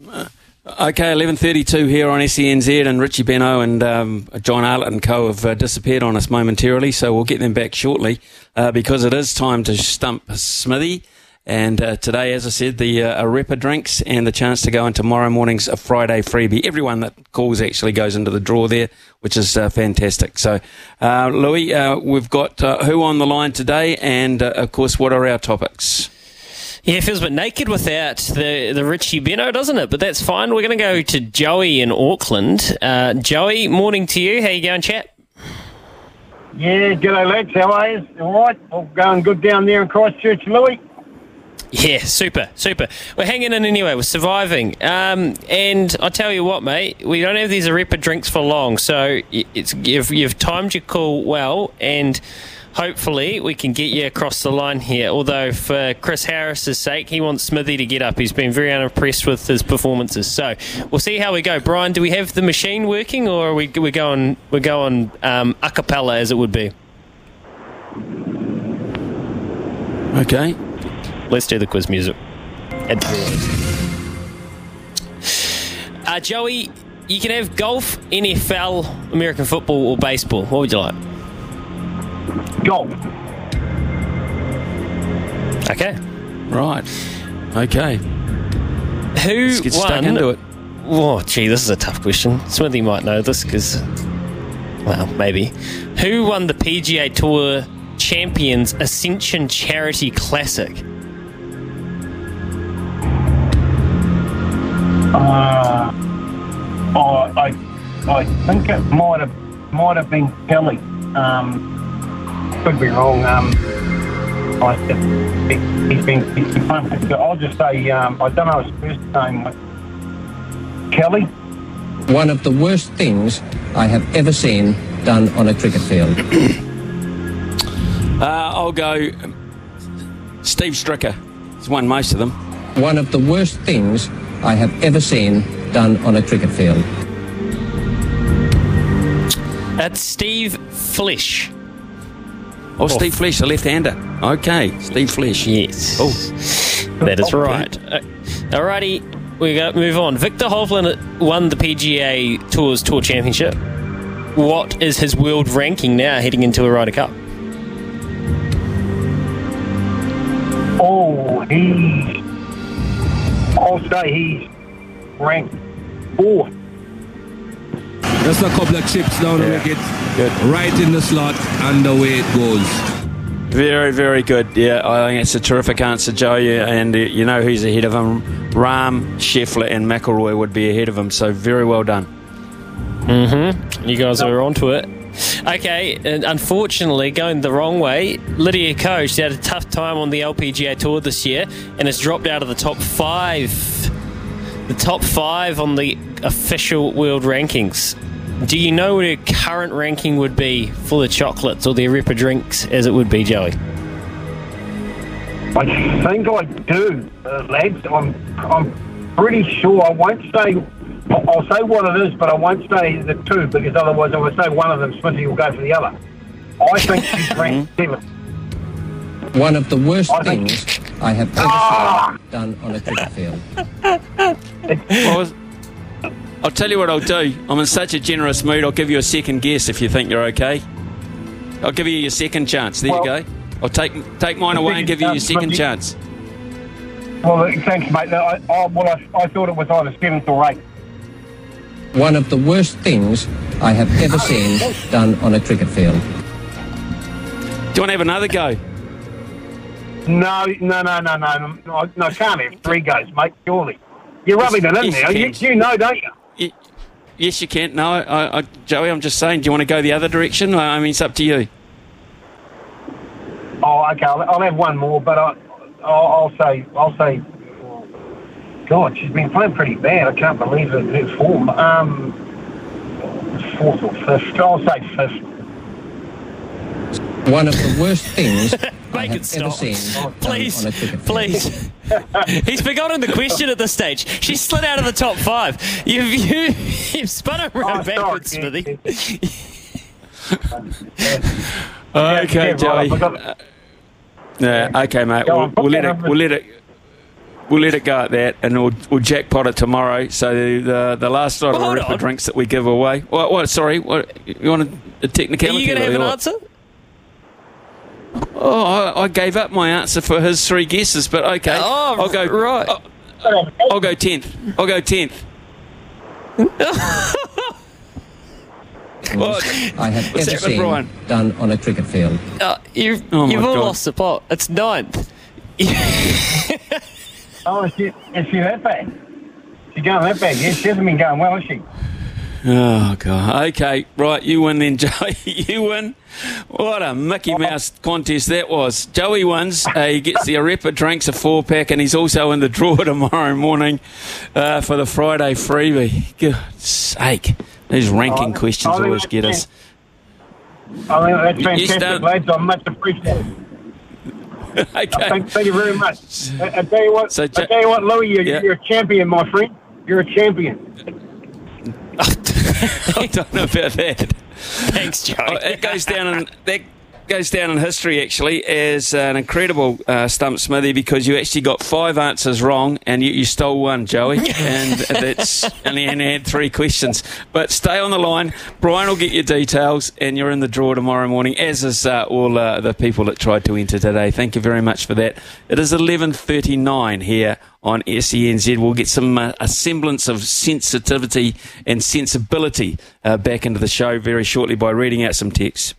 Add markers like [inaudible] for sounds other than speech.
Okay, 11.32 here on SENZ and Richie Benaud and um, John Arlott and co have uh, disappeared on us momentarily, so we'll get them back shortly uh, because it is time to stump Smithy. And uh, today, as I said, the uh, drinks and the chance to go in tomorrow morning's a Friday freebie. Everyone that calls actually goes into the draw there, which is uh, fantastic. So, uh, Louis, uh, we've got uh, who on the line today, and uh, of course, what are our topics? Yeah, it feels a bit naked without the, the Richie Benaud, doesn't it? But that's fine. We're going to go to Joey in Auckland. Uh, Joey, morning to you. How you going, chat? Yeah, g'day lads, how are you? All right, all going good down there in Christchurch, Louis? Yeah, super, super. We're hanging in anyway. We're surviving. Um, and I tell you what, mate, we don't have these Arepa drinks for long, so it's you've, you've timed your call well, and hopefully we can get you across the line here. Although for Chris Harris's sake, he wants Smithy to get up. He's been very unimpressed with his performances. So we'll see how we go. Brian, do we have the machine working, or are we we going we're going um, a cappella as it would be? Okay. Let's do the quiz music. Uh, Joey, you can have golf, NFL, American football, or baseball. What would you like? Golf. Okay. Right. Okay. Who Let's get won? stuck into it. Oh, gee, this is a tough question. Smithy might know this because, well, maybe. Who won the PGA Tour Champions Ascension Charity Classic? Uh, oh, I, I think it might have might have been Kelly. Um, could be wrong. Um, I, he, he's been he's been. I'll just say um, I don't know his first name. Kelly. One of the worst things I have ever seen done on a cricket field. [clears throat] Uh, I'll go um, Steve Stricker. He's won most of them. One of the worst things I have ever seen done on a cricket field. That's Steve Flesch. Oh, Steve Flesch, the left-hander. Okay, Steve Flesch. Yes. Oh, That is right. Uh, alrighty, we go move on. Viktor Hovland won the PGA Tours Tour Championship. What is his world ranking now heading into a Ryder Cup? Oh, he's. I'll say he's ranked fourth. Just a couple of chips down the wicket, right in the slot, and away it goes. very, very good. Yeah, I think it's a terrific answer, Joe. Yeah, and uh, you know who's ahead of him? Rahm, Scheffler, and McIlroy would be ahead of him. So very well done. Mhm you guys are onto it. Okay, and unfortunately, going the wrong way, Lydia Ko, she had a tough time on the LPGA Tour this year and has dropped out of the top five. The top five on the official world rankings. Do you know what her current ranking would be for the chocolates or the Arepa drinks as it would be, Joey? I think I do, uh, lads. I'm, I'm pretty sure. I won't say. I'll I'll say what it is, but I won't say the two because otherwise, if I say one of them, Smithy will go for the other. I think [laughs] she's ranked seventh. One of the worst I think- things I have ever seen done on a cricket field. [laughs] Well, I was- I'll tell you what I'll do. I'm in such a generous mood. I'll give you a second guess if you think you're okay. I'll give you your second chance. There Well- you go. I'll take take mine away and give you your second chance. Well, thanks, mate. No, I, I, well, I, I thought it was either seventh or eighth. One of the worst things I have ever seen done on a cricket field. Do you want to have another go? No, no, no, no, no, no, no, can't have three goes, mate. Surely, you're rubbing it in Yes, there. you You, you know, don't you? Y- Yes, you can. No, I, I, Joey, I'm just saying. Do you want to go the other direction? I mean, it's up to you. Oh, okay. I'll, I'll have one more, but I, I'll, I'll say, I'll say. God, she's been playing pretty bad. I can't believe her, her form. Um, fourth or fifth. I'll say fifth. One of the worst things [laughs] I have it ever seen Please, on a please. [laughs] He's forgotten the question at this stage. She slid out of the top five. You've, [laughs] you, you've spun her around Oh, backwards, Smithy. [laughs] Okay, yeah, Joey. forgot- uh, Yeah, okay, mate. We'll, we'll let it. We'll let it. we'll let it go at that, and we'll, we'll jackpot it tomorrow. So the the last lot Well, of hold Arepa drinks that we give away. What? what sorry, what? You want a, a Are you going to have an what? answer? Oh, I, I gave up my answer for his three guesses, but okay. Oh, I'll go right. I'll, I'll go tenth. I'll go tenth. [laughs] What? I have ever seen Brian? done on a cricket field. Uh, you've Oh, you've all God. lost the plot. It's ninth. Oh, is she, is she that bad? She's going that bad. Yes, she hasn't been going well, has she? Oh god. Okay, right. You win then, [laughs] Joey. you win. What a Mickey Mouse contest that was. Joey wins. Uh, he gets the Arepa drinks a four pack, and he's also in the draw [laughs] tomorrow morning uh, for the Friday freebie. God's sake, these ranking Oh, questions I think always get us. I think that's fantastic, start- lads. I much appreciate it. [laughs] okay. Thank, thank you very much. I, I tell you what, So, I tell you what, Louis, you're, Yeah. you're a champion, my friend. You're a champion. I don't know about that. Thanks, Joey. Oh, it goes down and that goes down in history actually as an incredible uh, stump smithy because you actually got five answers wrong and you, you stole one, Joey, [laughs] and that's and had three questions. But stay on the line. Brian will get your details, and you're in the draw tomorrow morning, as is uh, all uh, the people that tried to enter today. Thank you very much for that. It is 11:39 here on SENZ. We'll get some uh, a semblance of sensitivity and sensibility uh, back into the show very shortly by reading out some text.